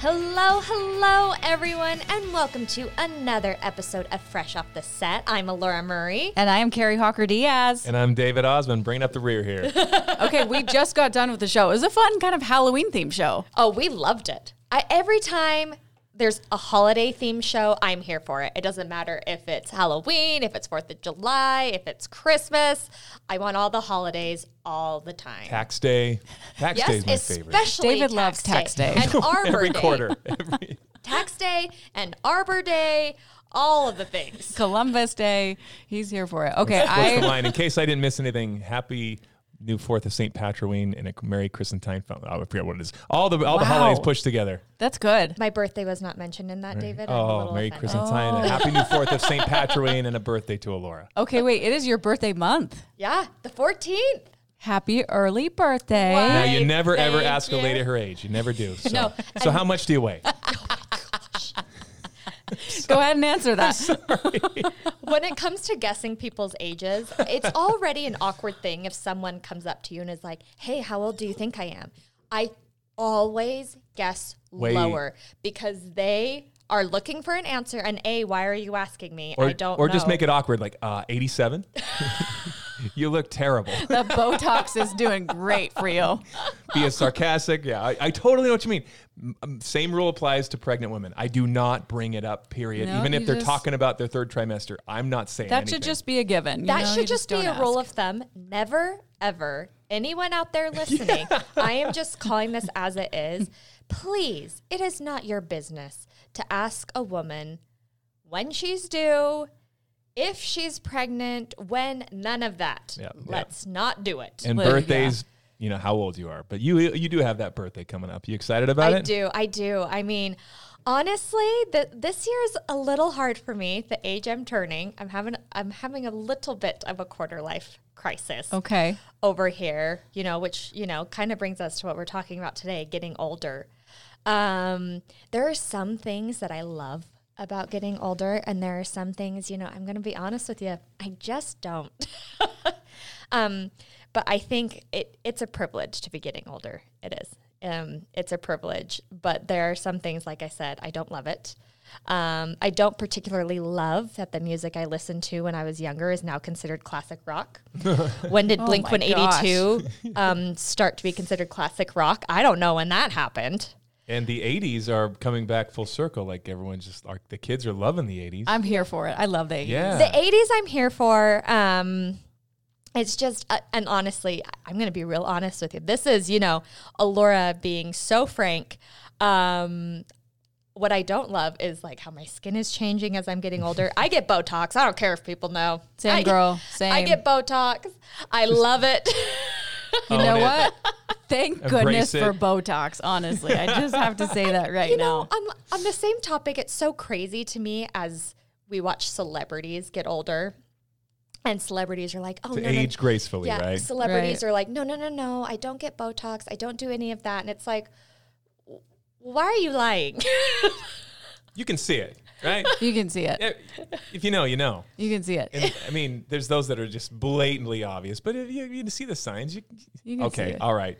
Hello, hello, everyone, and welcome to another episode of Fresh Off the Set. I'm Elora Murray. And I am Kari Hawker Diaz. And I'm David Osmond, bringing up the rear here. okay, we just got done with the show. It was a fun kind of Halloween theme show. Oh, we loved it. I, every time there's a holiday theme show, I'm here for it. It doesn't matter if it's Halloween, if it's 4th of July, if it's Christmas. I want all the holidays all the time. Tax day. Tax yes, day is my favorite. David tax loves tax day. and Arbor Every Day. quarter. Every, Tax Day and Arbor Day, all of the things. Columbus Day. He's here for it. Okay, what's the I line? In case I didn't miss anything, happy new fourth of St. Patrick and a Merry Christentine. Fun- oh, I forget what it is. All the all the holidays pushed together. that's good. My birthday was not mentioned in that, David. I'm a Oh, Merry offended. Christentine. and oh. Happy new fourth of St. Patrick and a birthday to Elora. Okay, wait, it is your birthday month. Yeah, the 14th. Happy early birthday. Wow. Now you Right, never ever thank ask a lady her age. You never do. So, No, so how much do you weigh? Go ahead and answer that. when it comes to guessing people's ages, it's already an awkward thing if someone comes up to you and is like, "Hey, how old do you think I am?" I always guess Wait. lower because they are looking for an answer. And a, why are you asking me? Or, I don't. or just make it awkward, like uh, 87. you look terrible. the Botox is doing great for you. be as sarcastic. Yeah, I, I totally know what you mean. M- um, Same rule applies to pregnant women. I do not bring it up. Period. No, Even if they're just- talking about their third trimester, I'm not saying That anything. should just be a given. you That know? should You just, be don't a rule of thumb. Never, ever, anyone out there listening, I am just calling this as it is. Please, it is not your business to ask a woman when she's due, if she's pregnant, when, none of that. Yeah, yeah. Let's not do it. and Well, yeah. birthdays. You know how old you are, but you you do have that birthday coming up. You excited about it? I it? do. I do. I mean, honestly, the, this year is a little hard for me. The age I'm turning, I'm having I'm having a little bit of a quarter life crisis. Okay. over here, you know, which, you know, kind of brings us to what we're talking about today, getting older. Um, there are some things that I love about getting older, and there are some things, you know, I'm going to be honest with you, I just don't. um, but I think it, it's a privilege to be getting older. It is. Um, it's a privilege, but there are some things, like I said, I don't love it. Um, I don't particularly love that the music I listened to when I was younger is now considered classic rock. when did Oh Blink 182 um, start to be considered classic rock? I don't know when that happened. And the 80s are coming back full circle. Like everyone's just like the kids are loving the 80s. I'm here for it. I love the 80s. yeah. The 80s I'm here for. Um, it's just, uh, and honestly, I'm going to be real honest with you. This is, you know, Elora being so frank. Um, what I don't love is like how my skin is changing as I'm getting older. I get Botox. I don't care if people know. Same I- girl. Same. I get Botox. I love it. You know it. what? Thank Embrace goodness it. for Botox, honestly. I just have to say that right you now. know, on, on the same topic, it's so crazy to me as we watch celebrities get older. And celebrities are like, oh, to no, no, age gracefully, yeah, right? celebrities Right. are like, no, no, no, no, I don't get Botox. I don't do any of that. And it's like, w- why are you lying? You can see it, right? You can see it. If you know, you know. You can see it. And I mean, there's those that are just blatantly obvious, but if you, you see the signs, you, You can see okay, it. all right.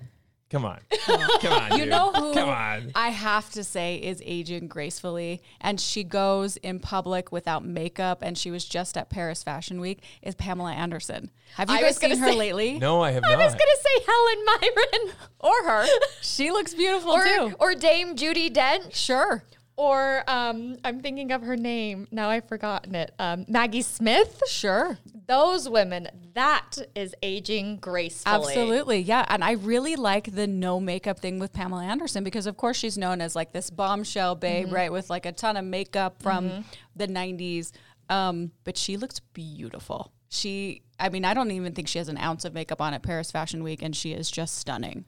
Come on. Come on. You dude. know who Come on. I have to say is aging gracefully, and she goes in public without makeup, and she was just at Paris Fashion Week. Is Pamela Anderson? Have you I guys seen her say- lately? No, I have I not. I was going to say Helen Mirren or her. She looks beautiful or, too. or Dame Judi Dench. Sure. Or um, I'm thinking of her name. Now I've forgotten it. Um, Maggie Smith. Sure. Those women, that is aging gracefully. Absolutely. Yeah. And I really like the no makeup thing with Pamela Anderson because, of course, she's known as like this bombshell babe, Mm-hmm. right? With like a ton of makeup from the 90s. Um, but she looks beautiful. She, I mean, I don't even think she has an ounce of makeup on at Paris Fashion Week, and she is just stunning.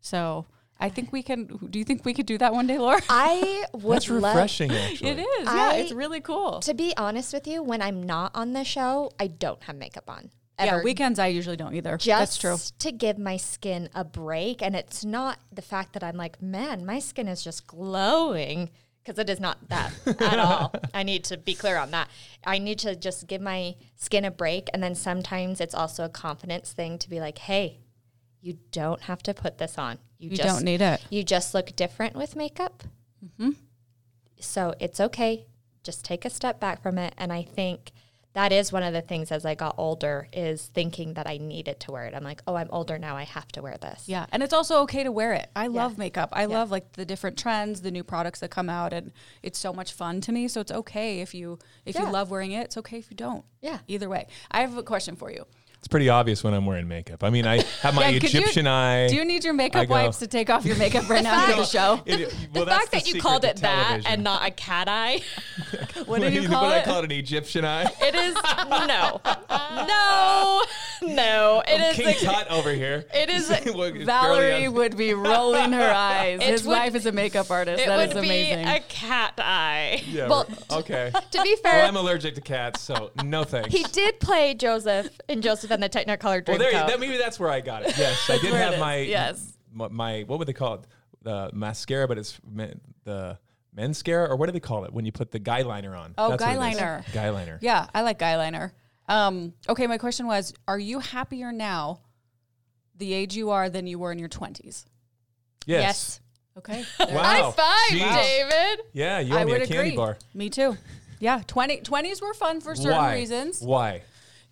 So I think we can. Do you think we could do that one day, Laura? I would That's love- refreshing, actually. It is. Yeah. It's really cool. To be honest with you, when I'm not on the show, I don't have makeup on. Yeah. Weekends, I usually don't either. just That's true. to give my skin a break. And it's not the fact that I'm like, man, my skin is just glowing because it is not that at all. I need to be clear on that. I need to just give my skin a break. And then sometimes it's also a confidence thing to be like, hey, you don't have to put this on. You just, don't need it. You just look different with makeup. Mm-hmm. So it's okay. Just take a step back from it. And I think that is one of the things as I got older is thinking that I needed to wear it. I'm like, oh, I'm older now. I have to wear this. Yeah, and it's also okay to wear it. I love makeup. I love like the different trends, the new products that come out, and it's so much fun to me. So it's okay if you if you love wearing it. It's okay if you don't. Yeah. Either way, I have a question for you. It's pretty obvious when I'm wearing makeup. I mean, I have my Yeah, could you- Egyptian eye. Do you need your makeup go- wipes to take off your makeup right now for the show? It- The well, that's fact that you called to it that and not a cat eye, What did you call What I call it an Egyptian eye. it is no, no, no. It oh, is. King a- Tut over here. It is- Well, it's barely Valerie would be rolling her eyes. It His would- wife is a makeup artist. it That would is amazing. be a cat eye. Yeah, well, okay. to be fair, Well, I'm allergic to cats, so no thanks. he did play Joseph in Joseph and the Technicolor well, Dreamcoat. there. You, that, maybe that's where I got it. Yes, I did have my Yes. my, my what would they call it? The mascara, but it's men, the menscara, or what do they call it when you put the guy liner on? Oh, That's guy liner. Guy liner. yeah, I like guy liner. Um, okay, my question was: Are you happier now, the age you are, than you were in your twenties? Yes. yes. Okay. Wow. High five, Jeez. David. Yeah, you I owe me would a candy agree. bar. Me too. Yeah, 20, 20s were fun for certain Why? reasons. Why?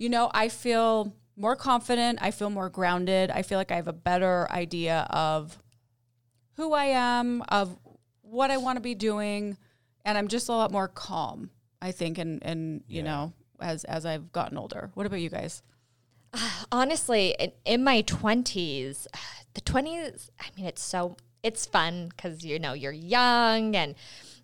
You know, I feel more confident. I feel more grounded. I feel like I have a better idea of who I am, of what I want to be doing, and I'm just a lot more calm. I think, and and you Yeah. know, as as I've gotten older. What about you guys? honestly in, in my 20s the 20s i mean it's so it's fun because you know you're young and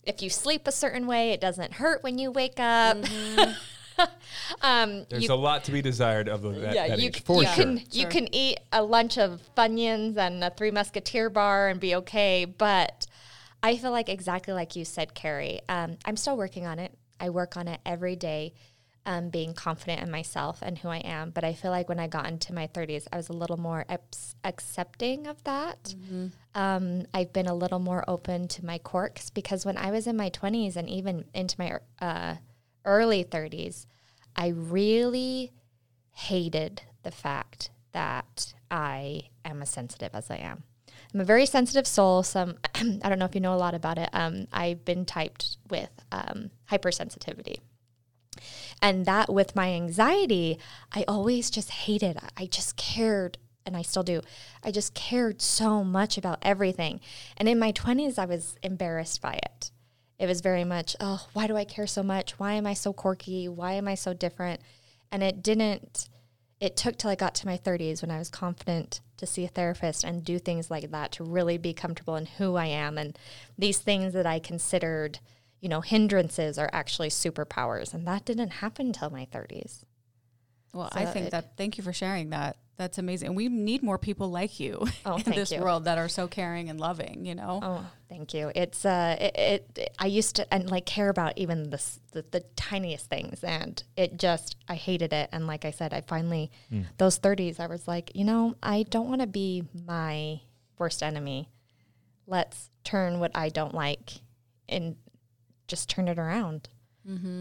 if you sleep a certain way it doesn't hurt when you wake up mm-hmm. um There's you, a lot to be desired of the, that, yeah, that you, age, for you sure. can you can eat a lunch of funyuns and a three musketeer bar and be okay but i feel like exactly like you said kari um, i'm still working on it. I work on it every day um, being confident in myself and who i am but i feel like when i got into my 30s i was a little more eps- accepting of that. Um, i've been a little more open to my quirks because when i was in my 20s and even into my uh, early 30s i really hated the fact that I am as sensitive as I am. I'm a very sensitive soul. Some I don't know if you know a lot about it. Um, I've been typed with um, hypersensitivity, and that with my anxiety, I always just hated. I just cared, and I still do. I just cared so much about everything, and in my 20s, I was embarrassed by it. It was very much, oh, why do I care so much? Why am I so quirky? Why am I so different? And it didn't it took till I got to my 30s when I was confident to see a therapist and do things like that to really be comfortable in who I am. And these things that I considered, you know, hindrances are actually superpowers. And that didn't happen till my 30s. Well, So I think it- that. Thank you for sharing that. That's amazing. We need more people like you Oh, in this you. world that are so caring and loving. You know. Oh, thank you. It's uh, it, it I used to and like care about even the, the the tiniest things, and it just I hated it. And like I said, I finally those thirties, I was like, you know, I don't want to be my worst enemy. Let's turn what I don't like and just turn it around.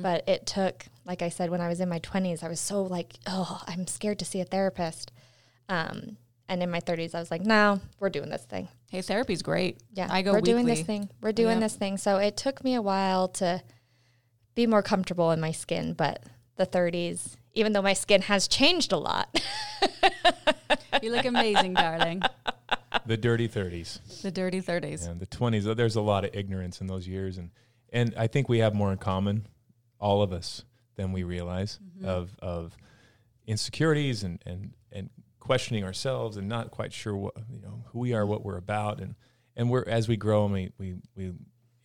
But it took, like I said, when I was in my twenties, I was so like, oh, I'm scared to see a therapist. Um, and in my 30s, I was like, no, we're doing this thing. Hey, therapy's great. Yeah, I go we're weekly. doing this thing. We're doing Yeah. this thing. So it took me a while to be more comfortable in my skin, but the 30s, even though my skin has changed a lot, You look amazing, darling. the dirty 30s. The dirty thirties. and the 20s there's a lot of ignorance in those years and and i think we have more in common all of us than we realize of of insecurities and and and questioning ourselves and not quite sure what you know who we are what we're about. And and we're as we grow and we we, we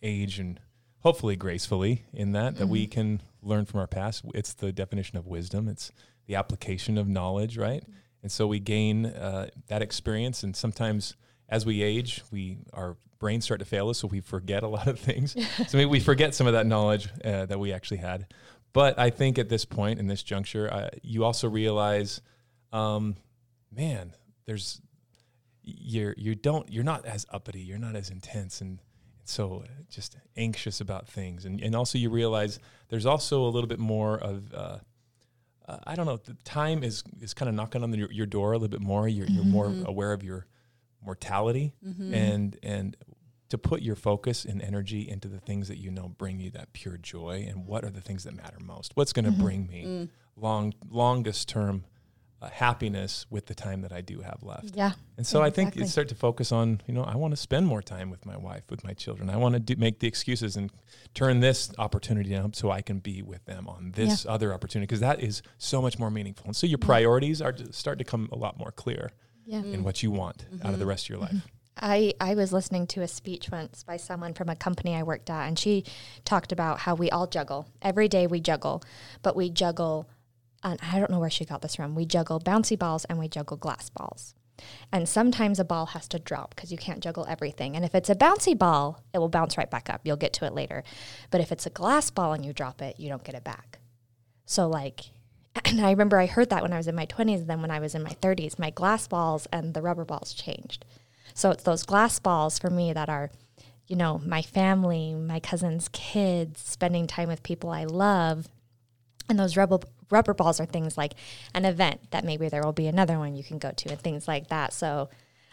age and hopefully gracefully in that that we can learn from our past. It's the definition of wisdom. It's the application of knowledge right? And so we gain uh, that experience. And sometimes as we age we our brains start to fail us so we forget a lot of things. So maybe we forget some of that knowledge uh, that we actually had. But i think at this point in this juncture uh, you also realize um, man there's you're you don't you're not as uppity you're not as intense and so just anxious about things. And and also you realize there's also a little bit more of uh, uh, I don't know the time is is kind of knocking on the, your, your door a little bit more. You're you're more aware of your mortality and and to put your focus and energy into the things that you know bring you that pure joy and what are the things that matter most? What's going to bring me long longest term uh, happiness with the time that I do have left Yeah. and so Yeah, I think exactly. you start to focus on, you know, I want to spend more time with my wife, with my children. I want to do, make the excuses and turn this opportunity down so I can be with them on this other opportunity because that is so much more meaningful. And so your priorities are to start to come a lot more clear Yeah. in what you want out of the rest of your life. I, I was listening to a speech once by someone from a company I worked at, and she talked about how we all juggle. Every day we juggle, but we juggle, and I don't know where she got this from. We juggle bouncy balls and we juggle glass balls. And sometimes a ball has to drop because you can't juggle everything. And if it's a bouncy ball, it will bounce right back up. You'll get to it later. But if it's a glass ball and you drop it, you don't get it back. So, like, and I remember I heard that when I was in my 20s. Then when I was in my 30s, my glass balls and the rubber balls changed. So it's those glass balls for me that are, you know, my family, my cousins' kids, spending time with people I love. And those rubber rubber balls are things like an event that maybe there will be another one you can go to and things like that. So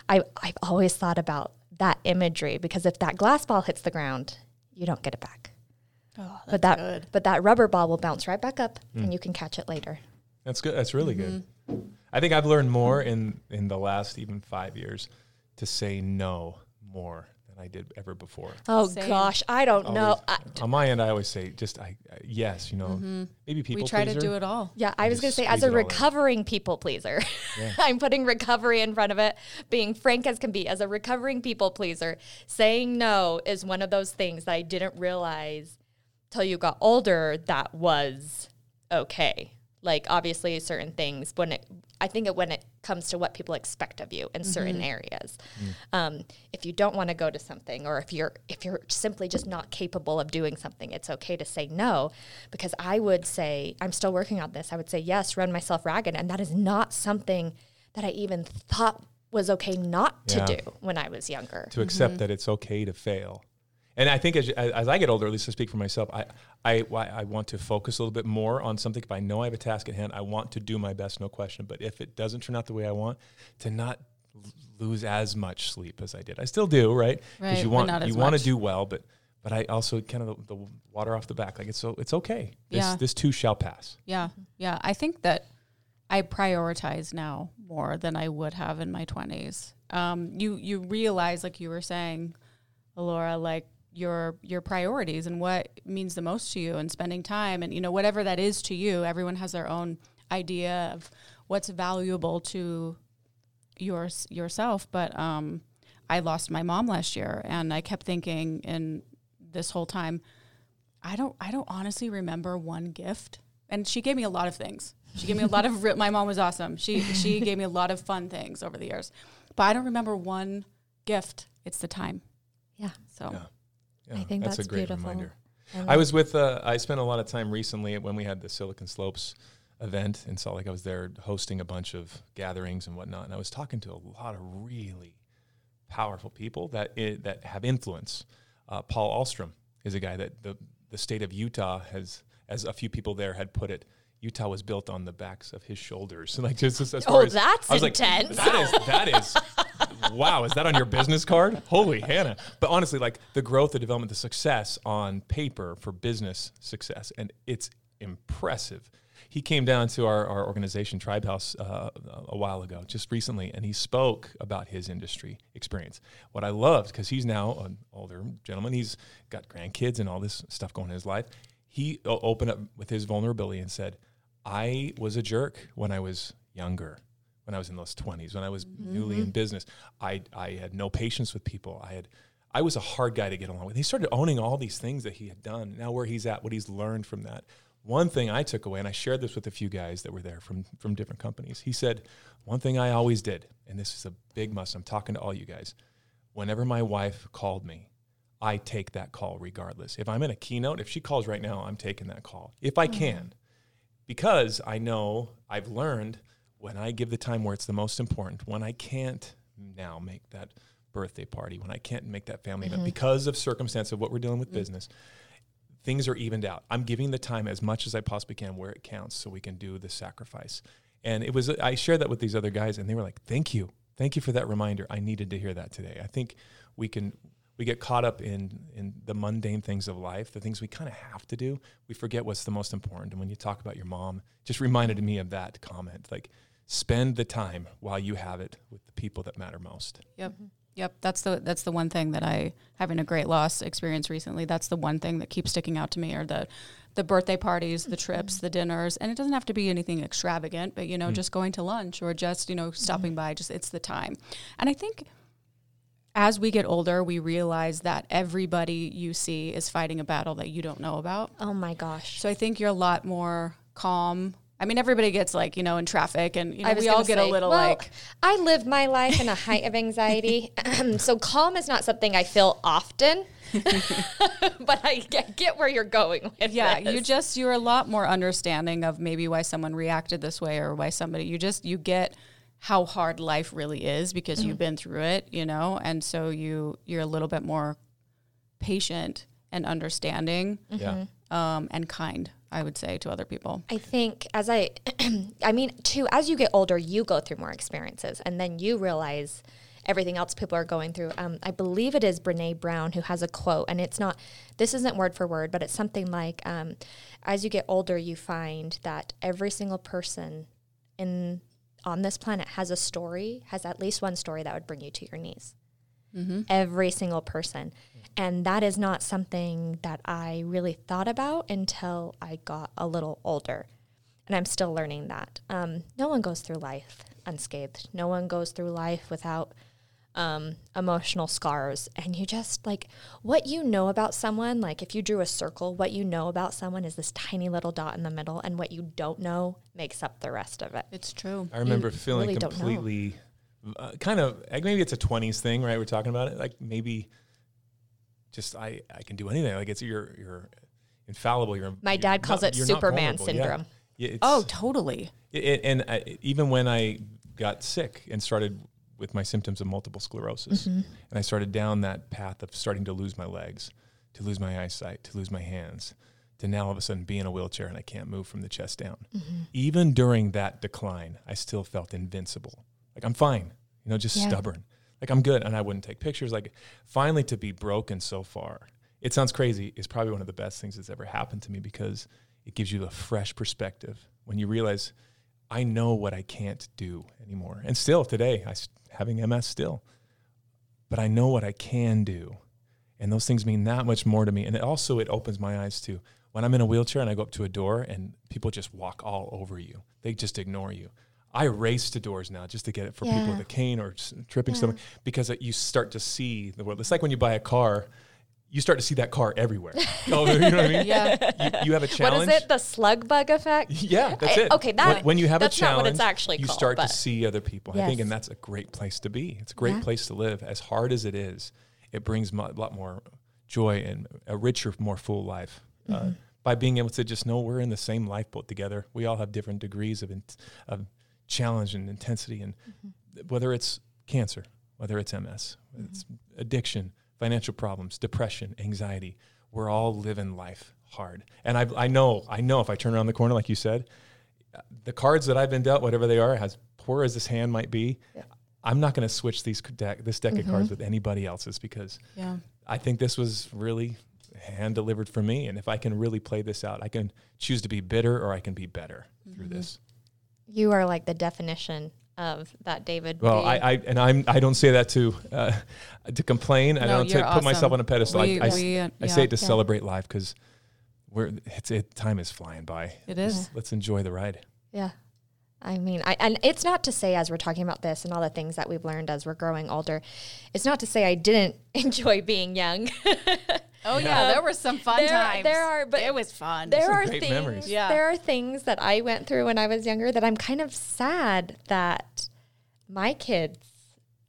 I I've always thought about that imagery because if that glass ball hits the ground, you don't get it back. Oh, but that but that rubber ball will bounce right back up and mm. you can catch it later. That's good. That's really good. Mm-hmm. I think I've learned more in, in the last even five years to say no more than I did ever before. Oh Same. gosh, I don't know. I, on my end, I always say just I, I yes, you know, mm-hmm. maybe people we try to do it all. Yeah, I was going to say, as a it all in. recovering people pleaser, I'm putting recovery in front of it, being frank as can be. As a recovering people pleaser, saying no is one of those things that I didn't realize till you got older that was okay. Like, obviously, certain things, when it, I think it, when it comes to what people expect of you in certain mm-hmm. areas, mm. um, if you don't want to go to something, or if you're if you're simply just not capable of doing something, it's okay to say no. Because I would say I'm still working on this. I would say yes, run myself ragged, and that is not something that I even thought was okay not to do when I was younger. to accept mm-hmm. that it's okay to fail. And I think as, as as I get older, at least I speak for myself, I, I, I I want to focus a little bit more on something. If I know I have a task at hand, I want to do my best, no question. But if it doesn't turn out the way I want, to not lose as much sleep as I did. I still do, right? Right, you want you want to do well, but but I also kind of the, the water off the back. Like it's so it's okay. This Yeah. this too shall pass. Yeah. Yeah. I think that I prioritize now more than I would have in my 20s. Um, you, you realize, like you were saying, Laura, like your, your priorities and what means the most to you and spending time and, you know, whatever that is to you, everyone has their own idea of what's valuable to yours, yourself. But, um, I lost my mom last year and I kept thinking in this whole time, I don't I don't honestly remember one gift. And she gave me a lot of things. She gave me a lot of my mom was awesome. She she gave me a lot of fun things over the years. But I don't remember one gift. It's the time. Yeah. So Yeah. I think that's a great beautiful. reminder. And I was with. Uh, I spent a lot of time recently when we had the Silicon Slopes event in Salt Lake. I was there hosting a bunch of gatherings and whatnot, and I was talking to a lot of really powerful people that i- that have influence. Uh, Paul Ahlstrom is a guy that the the state of Utah has, as a few people there had put it. Utah was built on the backs of his shoulders. like just as, as Oh, far as that's I was like, intense. that is that is wow. Is that on your business card? Holy Hannah! But honestly, like the growth, the development, the success on paper for business success, and it's impressive. He came down to our, our organization, Tribe House, uh, a while ago, just recently, and he spoke about his industry experience. What I loved, because he's now an older gentleman, he's got grandkids and all this stuff going in his life. He opened up with his vulnerability and said, I was a jerk when I was younger, when I was in those 20s, when I was mm-hmm. newly in business. I, I had no patience with people. I had I was a hard guy to get along with. He started owning all these things that he had done. Now where he's at, what he's learned from that. One thing I took away, and I shared this with a few guys that were there from from different companies. He said, one thing I always did, and this is a big must. I'm talking to all you guys. Whenever my wife called me, I take that call regardless. If I'm in a keynote, if she calls right now, I'm taking that call if I mm-hmm. can because I know I've learned when I give the time where it's the most important, when I can't now make that birthday party, when I can't make that family event mm-hmm. because of circumstance of what we're dealing with mm. business, things are evened out. I'm giving the time as much as I possibly can where it counts so we can do the sacrifice. And it was I shared that with these other guys and they were like, "Thank you. Thank you for that reminder. I needed to hear that today." I think we can we get caught up in in the mundane things of life, the things we kind of have to do. We forget what's the most important. And when you talk about your mom, just reminded me of that comment. Like, spend the time while you have it with the people that matter most. Yep. Mm-hmm. Yep, that's the that's the one thing that I having a great loss experience recently. That's the one thing that keeps sticking out to me are the the birthday parties, the trips, mm-hmm. the dinners, and it doesn't have to be anything extravagant, but you know, mm. just going to lunch or just, you know, stopping mm-hmm. by, just it's the time. And I think as we get older, we realize that everybody you see is fighting a battle that you don't know about. Oh my gosh. So I think you're a lot more calm. I mean, everybody gets like, you know, in traffic and you know, we all get a little well, like I live my life in a height of anxiety, um, so calm is not something I feel often. but I get, get where you're going with yeah this. you just you're a lot more understanding of maybe why someone reacted this way or why somebody you just you get how hard life really is because you've mm-hmm. been through it you know and so you you're a little bit more patient and understanding Yeah. um, and kind i would say to other people I think as I, I mean, too, as you get older, you go through more experiences, and then you realize everything else people are going through. Um, I believe it is Brene Brown who has a quote, and it's not, this isn't word for word, but it's something like, um, as you get older, you find that every single person in on this planet has a story, has at least one story that would bring you to your knees. Every single person. And that is not something that I really thought about until I got a little older. And I'm still learning that. Um, no one goes through life unscathed. No one goes through life without um, emotional scars. And you just like what you know about someone, like if you drew a circle, what you know about someone is this tiny little dot in the middle, and what you don't know makes up the rest of it. it's true I remember feeling really don't know. completely, uh, kind of like maybe it's a twenties thing, right? We're talking about it, like maybe just I I can do anything. Like it's you're you're infallible. You're My you're dad calls not- it Superman vulnerable. Yeah. syndrome. Yeah, oh totally it, it- and I, even when I got sick and started with my symptoms of multiple sclerosis, Mm-hmm. and I started down that path of starting to lose my legs, to lose my eyesight, to lose my hands, to now all of a sudden be in a wheelchair and I can't move from the chest down. Mm-hmm. Even during that decline, I still felt invincible. Like I'm fine, you know, just Yeah. stubborn. Like I'm good, and I wouldn't take pictures. Like finally to be broken so far, it sounds crazy. Is probably one of the best things that's ever happened to me because it gives you a fresh perspective when you realize I know what I can't do anymore. And still today, I having MS still, but I know what I can do, and those things mean that much more to me. And it also it opens my eyes to when I'm in a wheelchair and I go up to a door and people just walk all over you. They just ignore you. I race to doors now just to get it for people with a cane or tripping Yeah. stuff because it, you start to see the world. It's like when you buy a car, you start to see that car everywhere. oh, you know what I mean? yeah You, you have a What challenge. is it? The slug bug effect? Yeah, that's I- it. okay, that- when, when you have that's a not challenge, what it's actually you called, start to see other people. I think, and that's a great place to be. It's a great Yeah. place to live. As hard as it is, it brings a lot more joy and a richer, more full life uh, Mm-hmm. by being able to just know we're in the same lifeboat together. We all have different degrees of in, of challenge and intensity, and Mm-hmm. whether it's cancer, whether it's MS, whether it's Mm-hmm. addiction, financial problems, depression, anxiety. We're all living life hard. And I, I know, I know if I turn around the corner, like you said, the cards that I've been dealt, whatever they are, as poor as this hand might be, I'm not going to switch these deck, this deck of cards with anybody else's because yeah I think this was really hand delivered for me. And if I can really play this out, I can choose to be bitter or I can be better through this. You are like the definition of that, David. Well, B. I, I and I'm I don't say that to uh, to complain. No, I don't you're to put myself on a pedestal. We- I, I s- we, uh, I say it to Yeah. celebrate life because we're it's it time is flying by. it is Let's enjoy the ride. Yeah. I mean, I, and it's not to say, as we're talking about this and all the things that we've learned as we're growing older, it's not to say I didn't enjoy being young. oh yeah um, there were some fun there- times there are, but it was fun there Some are great things, memories. Yeah. there are things that I went through when I was younger that I'm kind of sad that my kids,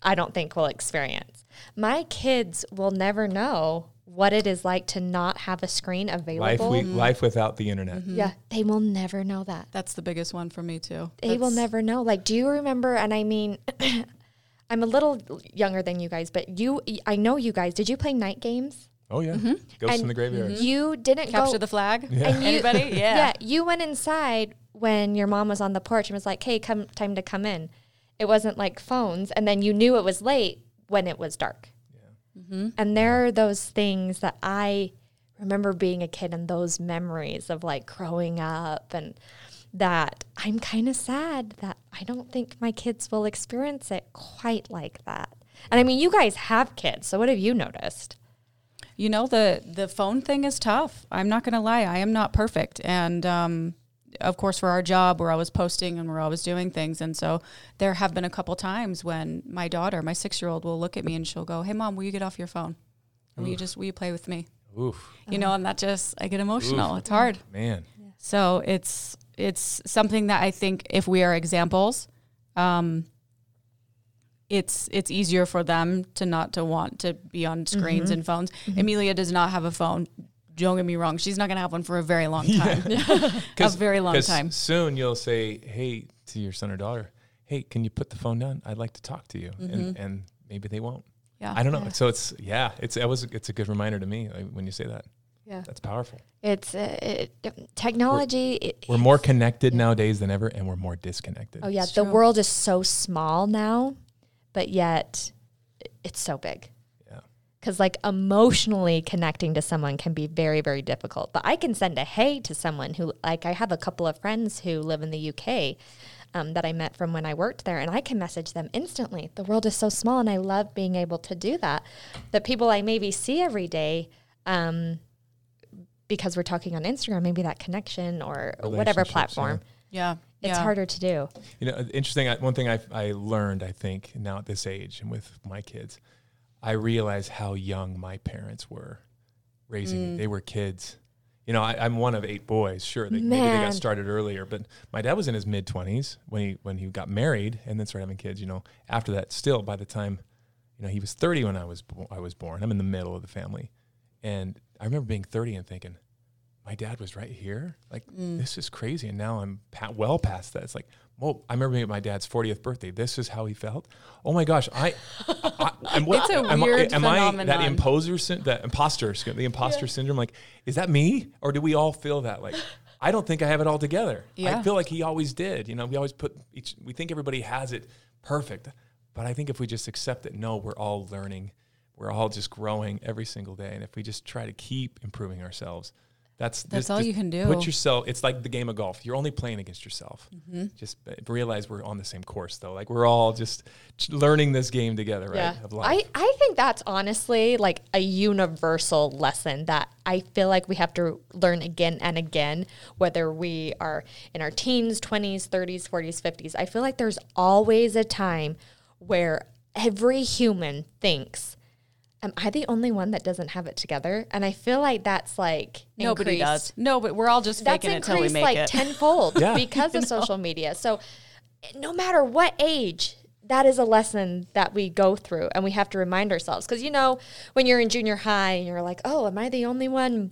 I don't think will experience. My kids will never know what it is like to not have a screen Life available. we, life without the internet. yeah, they will never know that. that's the biggest one for me too they will never know. Like, do you remember? And I mean, I'm a little younger than you guys, but you, I know you guys. Did you play night games? Oh yeah, Ghosts in Mm-hmm. And the graveyard. You didn't capture go. the flag and you- anybody yeah yeah, you went inside when your mom was on the porch and was like, "Hey, come, time to come in." It wasn't like phones, and then you knew it was late when it was dark. And there are those things that I remember being a kid and those memories of like growing up and that I'm kind of sad that I don't think my kids will experience it quite like that. And I mean, you guys have kids, so what have you noticed? You know the the phone thing is tough. I'm not going to lie. I am not perfect, and um, of course, for our job, we're always posting and we're always doing things. And so there have been a couple times when my daughter, my six year old, will look at me and she'll go, "Hey, mom, will you get off your phone? Will you just will you play with me? Oof, You know?" And that just I get emotional. It's hard. man. So it's it's something that I think if we are examples, um, it's it's easier for them to not to want to be on screens and phones. Amelia does not have a phone. Don't get me wrong; she's not going to have one for a very long time. a very long time. Soon you'll say, "Hey," to your son or daughter, "Hey, can you put the phone down? I'd like to talk to you." And and maybe they won't. Yeah. I don't know. So it's yeah, it's it was it's a good reminder to me like, when you say that. Yeah. That's powerful. It's uh, it, technology. it- We're more connected nowadays than ever, and we're more disconnected. Oh yeah, It's the true. world is so small now, but yet it's so big. Yeah. Because like emotionally connecting to someone can be very very difficult. But I can send a hey to someone who like I have a couple of friends who live in the UK. Um, that I met from when I worked there, and I can message them instantly. The world is so small, and I love being able to do that. The people I maybe see every day, um, because we're talking on Instagram, maybe that connection or whatever platform, Yeah. it's yeah. harder to do. You know, interesting. One thing I I learned, I think, now at this age and with my kids, I realize how young my parents were raising me. Mm. They were kids. You know, I, I'm one of eight boys. Sure, they, maybe they got started earlier, but my dad was in his mid twenties when he when he got married and then started having kids. You know, after that, still by the time, you know, he was 30 when I was bo- I was born. I'm in the middle of the family, and I remember being 30 and thinking, my dad was right here. Like mm. this is crazy, and now I'm pa- well past that. It's like, well, I remember being at my dad's 40th birthday. This is how he felt. Oh my gosh, I, I am, what, a am, I- weird am I that imposer, that imposter, the imposter syndrome? Like, is that me, or do we all feel that? Like, I don't think I have it all together. Yeah. I feel like he always did. You know, we always put each. We think everybody has it perfect, but I think if we just accept that, no, we're all learning. We're all just growing every single day, and if we just try to keep improving ourselves, that's That's just- all you can do. Put yourself. It's like the game of golf. You're only playing against yourself. Mm-hmm. Just realize we're on the same course, though. Like we're all just learning this game together, right? Life. I, I think that's honestly like a universal lesson that I feel like we have to learn again and again, whether we are in our teens, 20s, 30s, 40s, 50s. I feel like there's always a time where every human thinks, Am I the only one that doesn't have it together? And I feel like that's like Nobody increased- does. No, but we're all just that's faking it until we increased make like it. tenfold Yeah. because of social media. So no matter what age, that is a lesson that we go through and we have to remind ourselves. Because you know, when you're in junior high and you're like, oh, am I the only one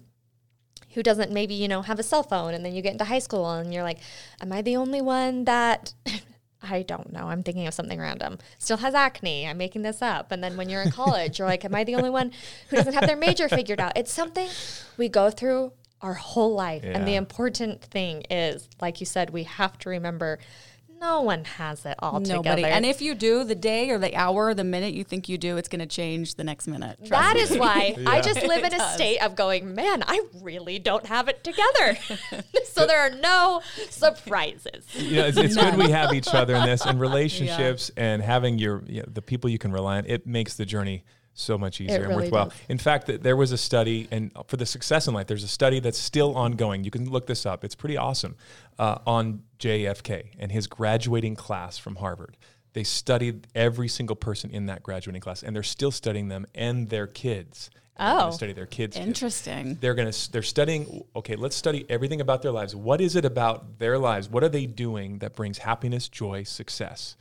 who doesn't maybe, you know, have a cell phone? And then you get into high school and you're like, am I the only one that I don't know. I'm thinking of something random. Still has acne. I'm making this up. And then when you're in college, you're like, am I the only one who doesn't have their major figured out? It's something we go through our whole life. And the important thing is, like you said, we have to remember no one has it all Nobody. together. And if you do, the day or the hour or the minute you think you do, it's going to change the next minute. Trust that me. is why I just live in a does. state of going, man, I really don't have it together. so there are no surprises. you know, it's, it's good we have each other in this and relationships and having your you know, the people you can rely on. It makes the journey so much easier and worthwhile. does. In fact, th- there was a study, and for the success in life, there's a study that's still ongoing. You can look this up. It's pretty awesome uh, on JFK and his graduating class from Harvard. They studied every single person in that graduating class, and they're still studying them and their kids. They're gonna Oh. study their kids. kids Interesting. they're going to they're studying okay let's study everything about their lives what is it about their lives what are they doing that brings happiness joy success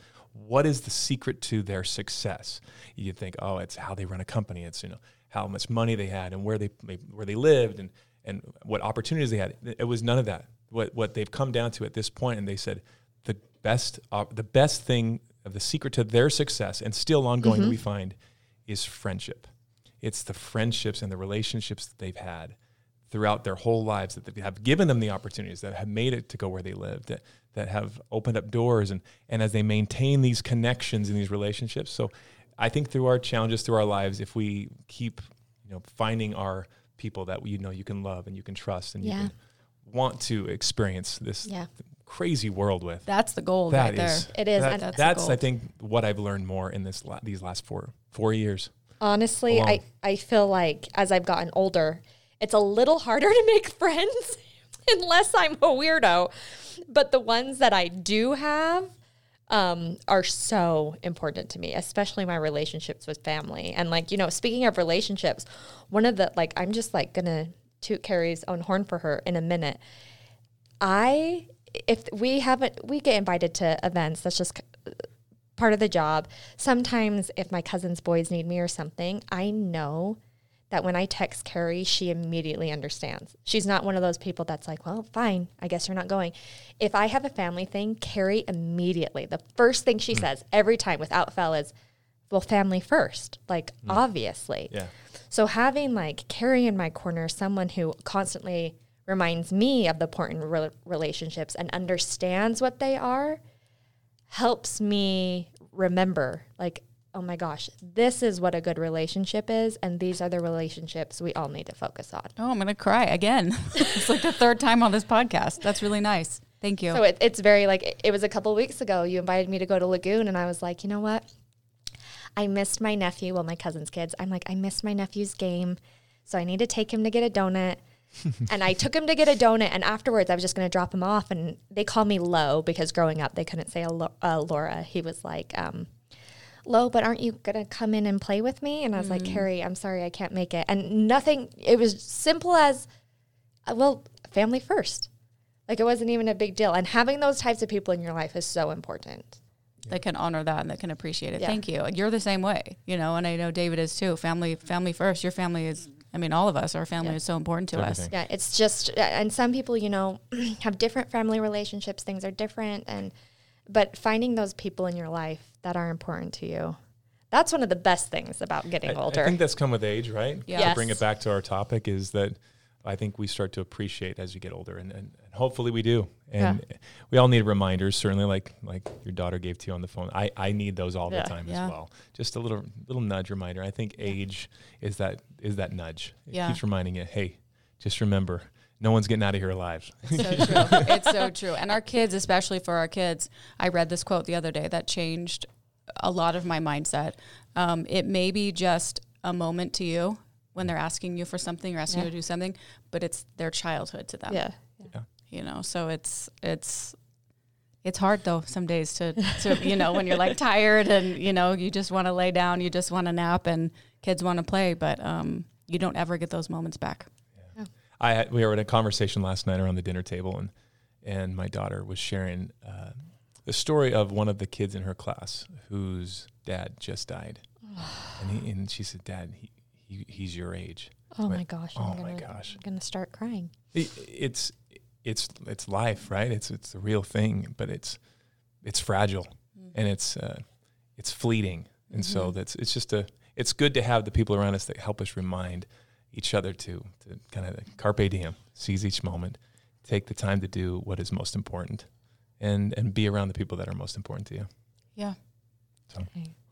what is the secret to their success? You think oh it's how they run a company. It's you know how much money they had and where they where they lived and and what opportunities they had. It was none of that. What what they've come down to at this point and they said the best uh, the best thing of the secret to their success and still ongoing that we find is friendship. It's the friendships and the relationships that they've had throughout their whole lives that they have given them the opportunities that have made it to go where they live that that have opened up doors and and as they maintain these connections and these relationships so I think through our challenges, through our lives, if we keep, you know, finding our people that you know you can love and you can trust and Yeah. you can want to experience this Yeah. crazy world with. That's the goal That right there. is- It is, that- That's the that's. I think what I've learned more in this la- these last four four years. Honestly, alone. I, I feel like as I've gotten older, it's a little harder to make friends unless I'm a weirdo. But the ones that I do have um, are so important to me, especially my relationships with family. And like, you know, speaking of relationships, one of the, like, I'm just like gonna toot Kari's own horn for her in a minute. I, if we haven't, we get invited to events, that's just part of the job. Sometimes if my cousin's boys need me or something, I know that when I text Kari, she immediately understands. She's not one of those people that's like, well, fine, I guess you're not going. If I have a family thing, Kari immediately, the first thing she mm. says every time without fail is, well, family first. Like, mm. obviously. Yeah. So having like Kari in my corner, someone who constantly reminds me of the important re- relationships and understands what they are, helps me remember like, oh my gosh, this is what a good relationship is, and these are the relationships we all need to focus on. Oh, I'm gonna cry again. it's like the third time on this podcast. That's really nice. Thank you. So it, it's very like it, it was a couple weeks ago. You invited me to go to Lagoon, and I was like, you know what? I missed my nephew. Well, my cousin's kids. I'm like, I missed my nephew's game, so I need to take him to get a donut. and I took him to get a donut, and afterwards, I was just going to drop him off. And they call me Low because growing up, they couldn't say a Lo- uh, Laura. He was like, um, Lo, but aren't you going to come in and play with me? And I was like, Kari, I'm sorry, I can't make it. And nothing, it was simple as, uh, well, family first. Like it wasn't even a big deal. And having those types of people in your life is so important. that can honor that and that can appreciate it. Yeah. Thank you. You're the same way, you know, and I know David is too. Family, family first. Your family is. I mean, all of us. Our family Yeah. is so important to us. Yeah, it's just and some people, you know, have different family relationships. Things are different and but finding those people in your life that are important to you. That's one of the best things about getting I, older. I think that's come with age, right? Yeah. To bring it back to our topic is that I think we start to appreciate as you get older, and, and, and hopefully we do. And we all need reminders, certainly, like like your daughter gave to you on the phone. I, I need those all Yeah. the time Yeah. as well. Just a little little nudge reminder. I think age is that is that nudge. It Yeah. keeps reminding you, hey, just remember, no one's getting out of here alive. so true. It's so true. And our kids, especially for our kids, I read this quote the other day that changed a lot of my mindset. Um, it may be just a moment to you when they're asking you for something or asking Yeah. you to do something, but it's their childhood to them. yeah. You know, so it's it's it's hard though some days to to you know when you're like tired and you know you just want to lay down, you just want to nap, and kids want to play, but um, you don't ever get those moments back. I had, we were in a conversation last night around the dinner table, and and my daughter was sharing uh, the story of one of the kids in her class whose dad just died, and he, and she said, "Dad, he, he he's your age." Oh my gosh. "Oh I'm my gonna, gosh." I'm gonna start crying. It, it's it's it's life, right? It's it's the real thing, but it's it's fragile and it's uh, it's fleeting, and so that's it's just a it's good to have the people around us that help us remind each other to to kind of carpe diem, seize each moment, take the time to do what is most important, and and be around the people that are most important to you. Yeah. So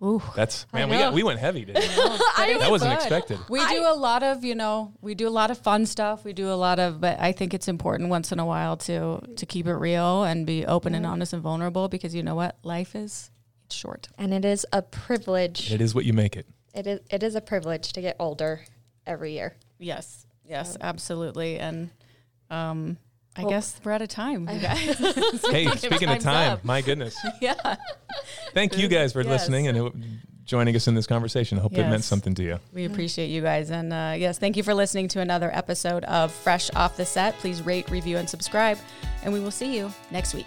Ooh. that's man, we got we went heavy today. that wasn't expected. We do a lot of, you know, we do a lot of fun stuff. We do a lot of, but I think it's important once in a while to to keep it real and be open and honest and vulnerable because you know what, life is it's short. And it is a privilege. It is what you make it. It is it is a privilege to get older every year. Yes, yes, absolutely. And um, I Well- guess we're out of time, you guys. Hey, speaking of time, up. my goodness. yeah, Thank you guys for Yes. listening and joining us in this conversation. I hope it meant something to you. we appreciate you guys. And uh, yes, thank you for listening to another episode of Fresh Off the Set. Please rate, review, and subscribe. And we will see you next week.